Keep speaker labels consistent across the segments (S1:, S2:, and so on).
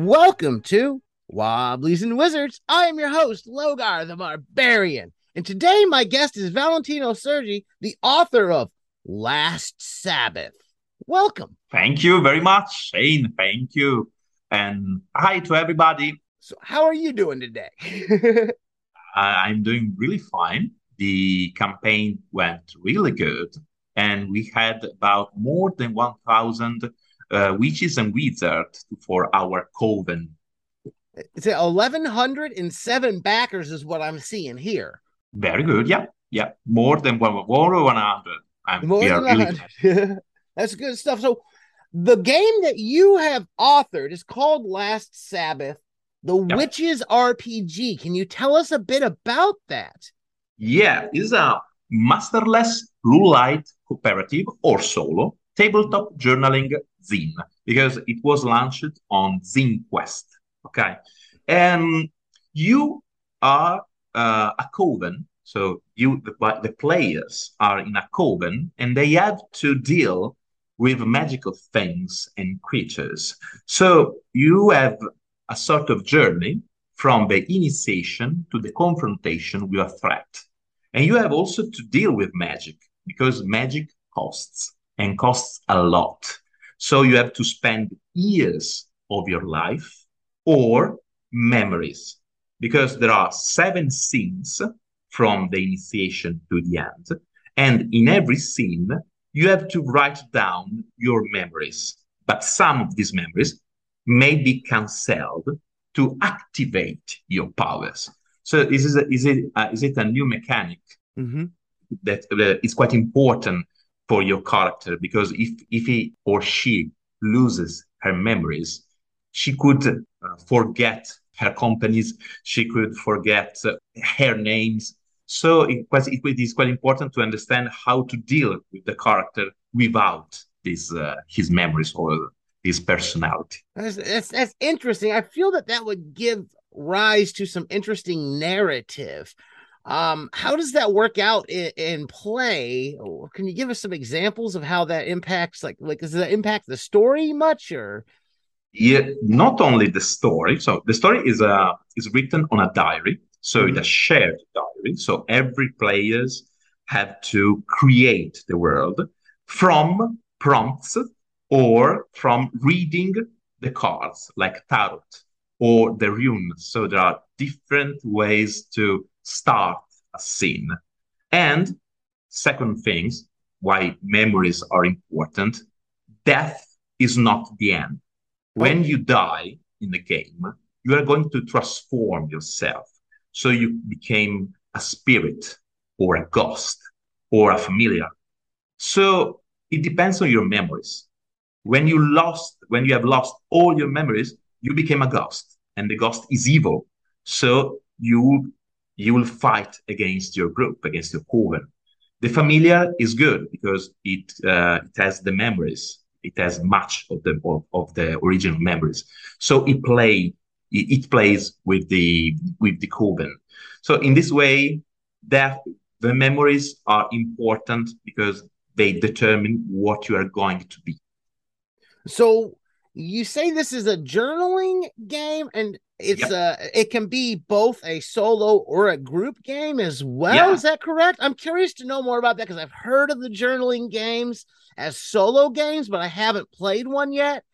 S1: Welcome to Wobblies and Wizards. I am your host, Logar the Barbarian. And today my guest is Valentino Sergi, the author of Last Sabbath. Welcome.
S2: Thank you very much, Shane. Thank you. And hi to everybody.
S1: So, how are you doing today?
S2: I'm doing really fine. The campaign went really good, and we had about more than 1,000 uh, witches and wizards for our coven.
S1: It's 1,107 backers, is what I'm seeing here.
S2: Very good. Yeah. Yeah. More than one, more than 100. I'm,
S1: more than 100. Really That's good stuff. So, the game that you have authored is called Last Sabbath, the yep. Witches RPG. Can you tell us a bit about that?
S2: Yeah, it's a masterless rule light cooperative or solo tabletop journaling zine because it was launched on Zine Quest. Okay, and you are uh, a coven, so you the, the players are in a coven, and they have to deal with magical things and creatures. So you have a sort of journey from the initiation to the confrontation with a threat. And you have also to deal with magic because magic costs and costs a lot. So you have to spend years of your life or memories because there are seven scenes from the initiation to the end. And in every scene, you have to write down your memories. But some of these memories may be cancelled to activate your powers. So is is it, is it, uh, is it a new mechanic mm-hmm. that uh, is quite important for your character because if if he or she loses her memories, she could uh, forget her companies, she could forget uh, her names. So it, was, it is quite important to understand how to deal with the character without this uh, his memories or his personality.
S1: That's, that's, that's interesting. I feel that that would give rise to some interesting narrative um, how does that work out in, in, play? Can you give us some examples of how that impacts, like, like does that impact the story much, or?
S2: Yeah, not only the story. So the story is uh is written on a diary, so mm-hmm. it's a shared diary. So every players have to create the world from prompts or from reading the cards, like tarot or the runes. So there are different ways to start a scene. And second things, why memories are important, death is not the end. When you die in the game, you are going to transform yourself. So you became a spirit or a ghost or a familiar. So it depends on your memories. When you lost, when you have lost all your memories, you became a ghost, and the ghost is evil. So you you will fight against your group, against your coven. The familiar is good because it uh, it has the memories. It has much of the of, of the original memories. So it play it, it, plays with the with the coven. So in this way, that the memories are important because they determine what you are going to be.
S1: So you say this is a journaling game, and it's yep. uh it can be both a solo or a group game as well yeah. is that correct? I'm curious to know more about that because i've heard of the journaling games as solo games but i haven't played one yet.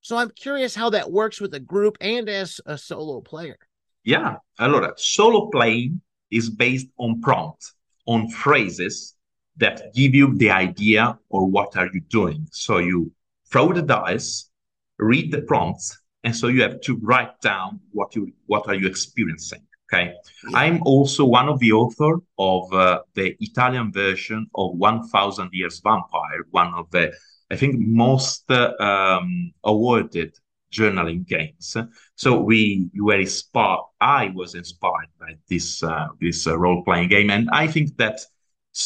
S1: So i'm curious how that works with a group and as a solo player.
S2: Yeah allora solo playing is based on prompts on phrases that give you the idea or what are you doing. So you throw the dice read the prompts and so you have to write down what you what are you experiencing okay? Yeah. i'm also one of the author of uh, the italian version of 1000 years vampire one of the i think most uh, um, awarded journaling games. So we were inspired i was inspired by this uh, this uh, role-playing game and i think that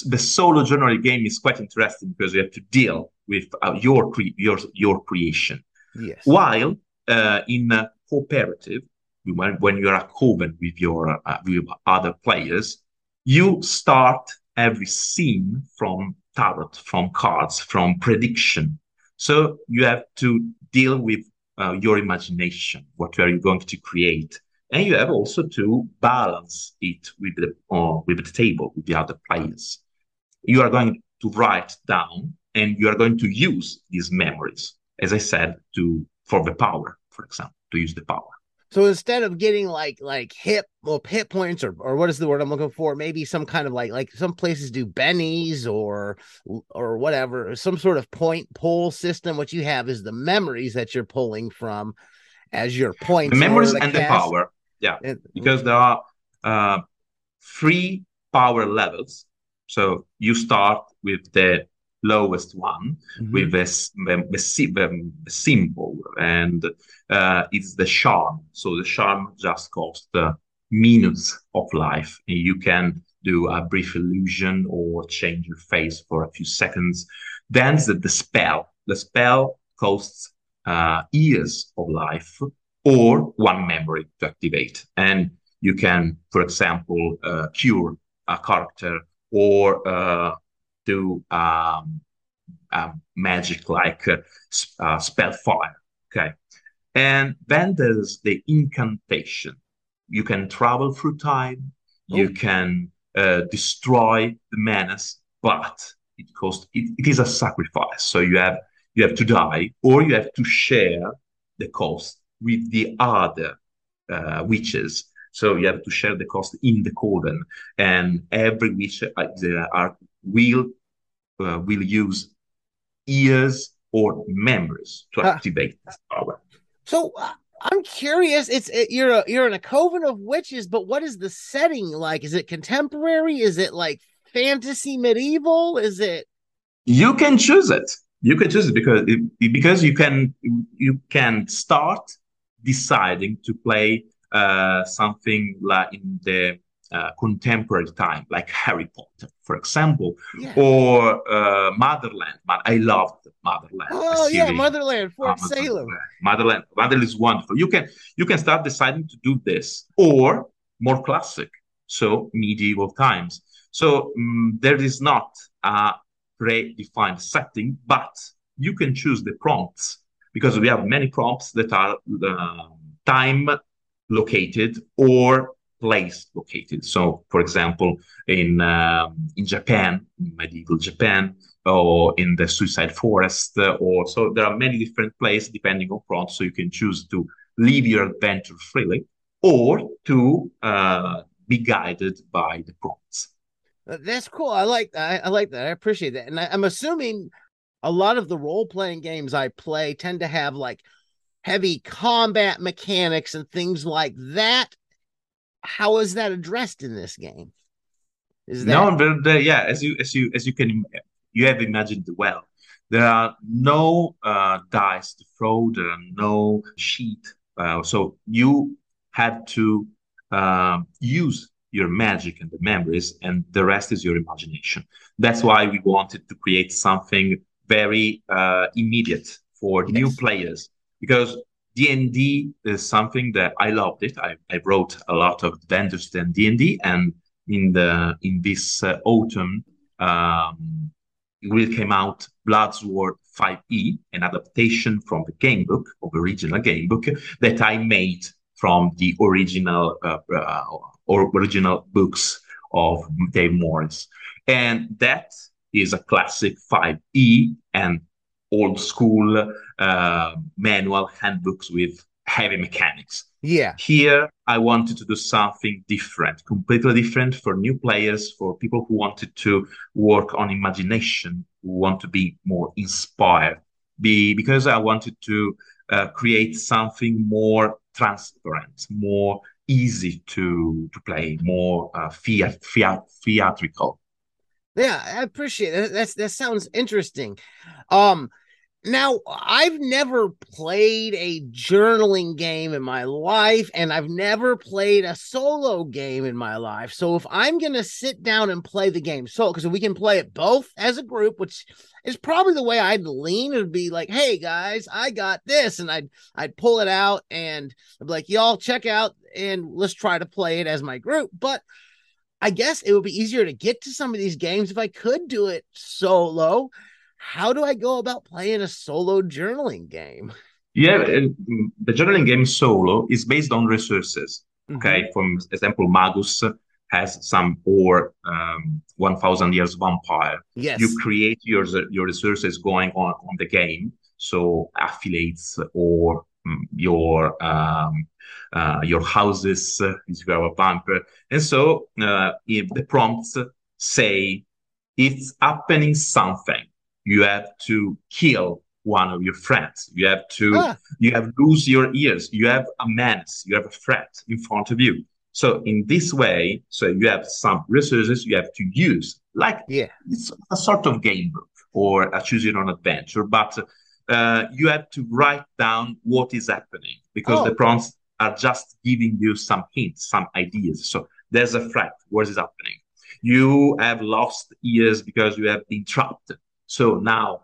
S2: the solo journaling game is quite interesting because you have to deal with uh, your cre- your your creation yes while uh, in cooperative, when, when you're a coven with your uh, with other players, you start every scene from tarot, from cards, from prediction. So you have to deal with uh, your imagination. What are you going to create? And you have also to balance it with the uh, with the table with the other players. You are going to write down, and you are going to use these memories, as I said, to for the power, for example, to use the power.
S1: So instead of getting like like hit well hit points or or what is the word I'm looking for? Maybe some kind of like like some places do bennies or or whatever, some sort of point pull system. What you have is the memories that you're pulling from as your points.
S2: The memories and cast. the power. Yeah, and, because there are uh, three power levels. So you start with the lowest one mm-hmm. with this the, the, the simple and uh, it's the charm. So the charm just costs uh, minutes of life. And you can do a brief illusion or change your face for a few seconds. Then the, the spell. The spell costs uh, years of life or one memory to activate. And you can for example uh, cure a character or uh, do um, um, magic like uh, uh, spell fire. Okay. And then there's the incantation. You can travel through time. Oh. You can uh, destroy the menace, but it costs. It, it is a sacrifice. So you have you have to die, or you have to share the cost with the other uh, witches. So you have to share the cost in the coven, and every witch uh, are, will uh, will use ears or members to activate uh, this power.
S1: So uh, I'm curious. It's it, you're a, you're in a coven of witches, but what is the setting like? Is it contemporary? Is it like fantasy medieval? Is it?
S2: You can choose it. You can choose it because it, because you can you can start deciding to play uh, something like in the uh, contemporary time, like Harry Potter, for example, yeah. or uh, Motherland. But I loved Motherland.
S1: Oh yeah, Motherland, Fort uh, Salem.
S2: Motherland, Motherland is wonderful. You can you can start deciding to do this, or more classic, so medieval times. So um, there is not a predefined setting, but you can choose the prompts because we have many prompts that are uh, time located or place located. So, for example, in um, in Japan, medieval Japan, or in the suicide forest, uh, or so there are many different places depending on prompt. So you can choose to live your adventure freely, or to uh, be guided by the prompts.
S1: That's cool. I like that. I, I like that. I appreciate that. And I, I'm assuming a lot of the role playing games I play tend to have like heavy combat mechanics and things like that how is that addressed in this game?
S2: Is that no? But uh, yeah, as you as you as you can you have imagined well, there are no uh, dice to throw. There are no sheet, uh, so you had to uh, use your magic and the memories, and the rest is your imagination. That's why we wanted to create something very uh, immediate for yes. new players because D&D is something that I loved it. I, I wrote a lot of adventures in D&D and in the in this uh, autumn um, will came out Bloodsword 5e, an adaptation from the game book, of the original game book that I made from the original uh, uh, or original books of Dave Morris. And that is a classic 5e and old school uh, manual handbooks with heavy mechanics.
S1: Yeah.
S2: Here, I wanted to do something different, completely different for new players, for people who wanted to work on imagination, who want to be more inspired. Be because I wanted to uh, create something more transparent, more easy to to play, more uh, fiat, fiat, theatrical.
S1: Yeah, I appreciate it. That's that sounds interesting. Um, now, I've never played a journaling game in my life, and I've never played a solo game in my life. So, if I'm going to sit down and play the game solo, because we can play it both as a group, which is probably the way I'd lean, it'd be like, "Hey guys, I got this," and I'd I'd pull it out and I'd be like, "Y'all check out and let's try to play it as my group." But I guess it would be easier to get to some of these games if I could do it solo how do I go about playing a solo journaling game?
S2: Yeah, uh, the journaling game solo is based on resources.
S1: Mm-hmm.
S2: Okay, for example, Magus has some or um, 1000 years vampire
S1: Yes.
S2: you create your your resources going on on the game so affiliates or mm, your um, uh, your houses if you have a vampire and so uh, if the prompts say it's happening something you have to kill one of your friends. You have to
S1: Ah.
S2: you have lose your ears. You have a menace. You have a threat in front of you. So in this way so you have some resources you have to use. Like
S1: Yeah.
S2: it's a sort of game book or a choose your own adventure but uh, you have to write down what is happening because
S1: Oh.
S2: the prompts are just giving you some hints some ideas. So there's a threat. What is happening? You have lost ears because you have been trapped so now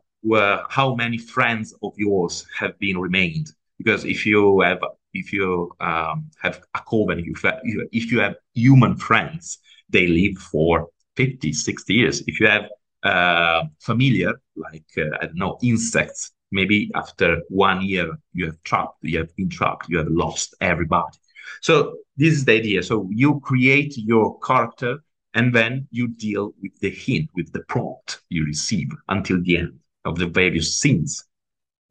S2: how many friends of yours have been remained? Because if you have if you um, have a coven if you, have, if you have human friends they live for 50 60 years. If you have uh, familiar like uh, i don't know insects maybe after one year you have trapped you have been trapped you have lost everybody. So this is the idea. So you create your character and then you deal with the hint with the prompt you receive until the end of the various scenes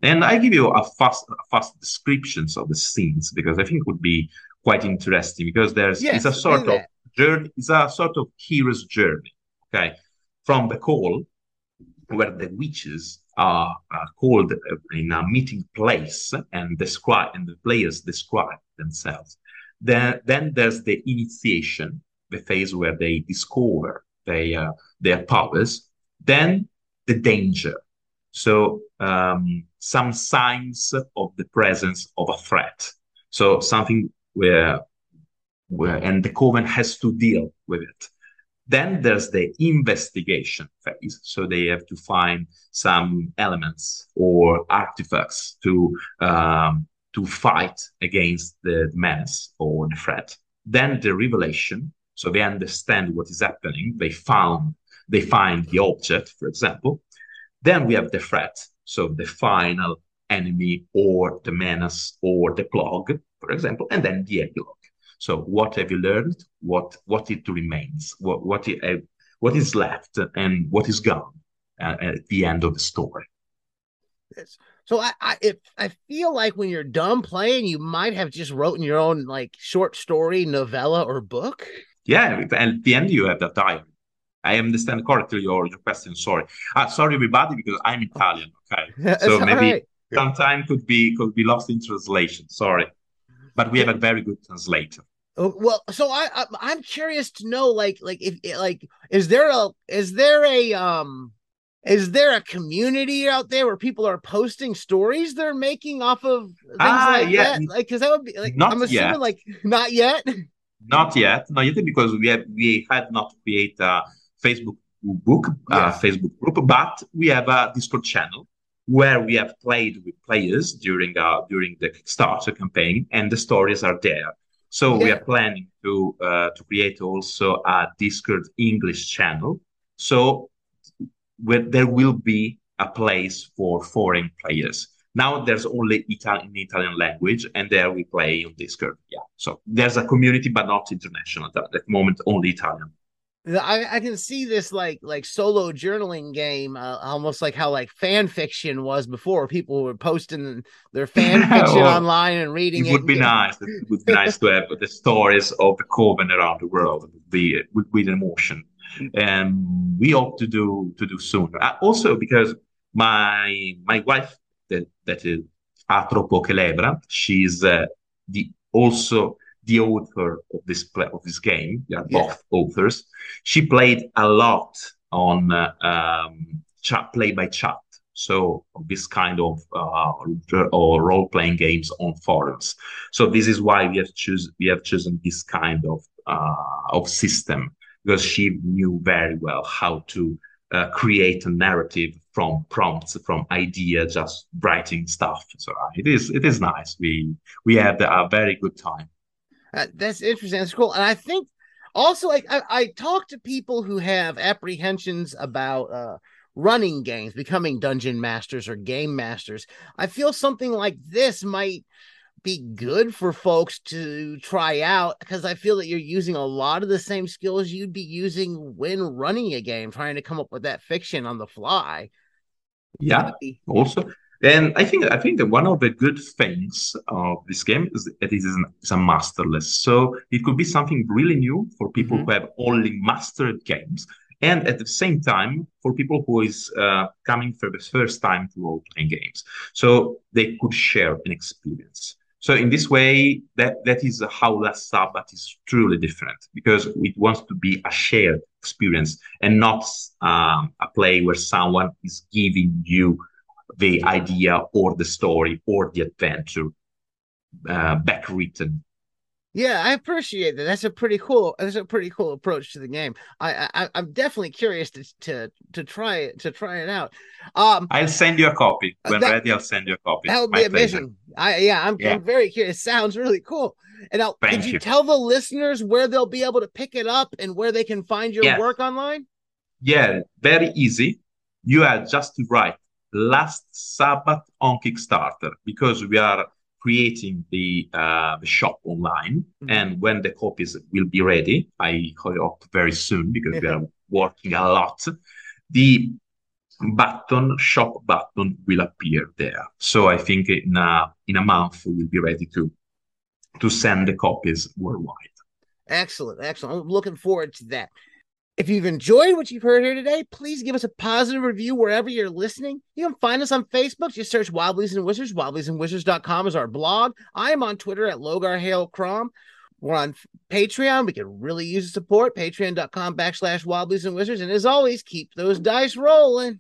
S2: and I give you a fast, a fast descriptions of the scenes because I think it would be quite interesting because there's
S1: Yes,
S2: it's a sort of journey, it's a sort of hero's journey. Okay, from the call where the witches are, are called uh, in a meeting place and describe and the players describe themselves. Then then there's the initiation, the phase where they discover their their powers. Then the danger. So um, some signs of the presence of a threat. So something where where and the coven has to deal with it. Then there's the investigation phase. So they have to find some elements or artifacts to um, to fight against the menace or the threat. Then the revelation. So they understand what is happening. They found they find the object, for example. Then we have the threat, so the final enemy or the menace or the plug, for example, and then the epilogue. So what have you learned? What what it remains? What what i- uh, what is left and what is gone uh, at the end of the story?
S1: Yes. So I, I if I feel like when you're done playing, you might have just written your own like short story, novella, or book.
S2: Yeah, and at the end you have the diary. I understand correctly your, your question. Sorry, uh, sorry everybody because I'm Italian. Okay, so maybe
S1: right.
S2: sometime could be could be lost in translation. Sorry, but we have a very good translator.
S1: Oh, well, so I, I I'm curious to know, like, like if like is there a is there a um is there a community out there where people are posting stories they're making off of things
S2: Ah,
S1: like
S2: yeah.
S1: that? Like, because that would be like
S2: Not
S1: I'm assuming
S2: yet.
S1: like not yet.
S2: Not yet, not yet, because we have we had not create a Facebook book, uh,
S1: Yes.
S2: Facebook group, but we have a Discord channel where we have played with players during uh, during the Kickstarter campaign, and the stories are there. So we are planning to uh, to create also a Discord English channel. So where there will be a place for foreign players. Now there's only Italian Italian language, and there we play on Discord. Yeah, so there's a community, but not international at the moment. Only Italian.
S1: I, I can see this like like solo journaling game, uh, almost like how like fan fiction was before. People were posting their fan fiction
S2: Or
S1: online and reading
S2: It
S1: it.
S2: would be nice. It would be nice to have the stories of the coven around the world. It would be with, with emotion, and we hope to do to do soon. Uh, also, because my my wife that that is Atropo Celebra, she's uh, the also the author of this play of this game. They are
S1: Yeah.
S2: both authors. She played a lot on uh, um, chat play by chat. So this kind of uh, or role playing games on forums. So this is why we have choose we have chosen this kind of uh, of system because she knew very well how to uh, create a narrative from prompts, from idea, just writing stuff. So uh, it is it is nice. We we had a very good time.
S1: Uh, that's interesting. That's cool. And I think also like I, I talk to people who have apprehensions about uh running games, becoming dungeon masters or game masters. I feel something like this might be good for folks to try out because I feel that you're using a lot of the same skills you'd be using when running a game, trying to come up with that fiction on the fly.
S2: Yeah, also. And I think I think that one of the good things of this game is that it is a masterless. So it could be something really new for people mm-hmm. who have only mastered games, and at the same time for people who is uh, coming for the first time to role playing games. So they could share an experience. So in this way, that, that is how Last Sabbath is truly different because it wants to be a shared experience and not um, a play where someone is giving you the idea or the story or the adventure uh, back written
S1: yeah, I appreciate that. That's a pretty cool. That's a pretty cool approach to the game. I, I I'm definitely curious to to to try it to try it out. Um,
S2: I'll send you a copy when that, ready. I'll send you a copy.
S1: That would be amazing. I yeah, I'm, yeah. I'm very curious. It sounds really cool. And now, Thank you, you, tell the listeners where they'll be able to pick it up and where they can find your yeah. work online?
S2: Yeah, very easy. You have just to write Last Sabbath on Kickstarter because we are creating the uh, the shop online, mm-hmm. and when the copies will be ready, I hope very soon because we are working a lot. The button shop button will appear there. So I think in a in a month we will be ready to to send the copies worldwide.
S1: Excellent, excellent. I'm looking forward to that. If you've enjoyed what you've heard here today, please give us a positive review wherever you're listening. You can find us on Facebook. Just search Wobblies and Wizards. Wobbliesandwizards.com is our blog. I am on Twitter at Logar Hail Crom. We're on Patreon. We could really use the support. Patreon.com backslash Wobblies and Wizards. And as always, keep those dice rolling.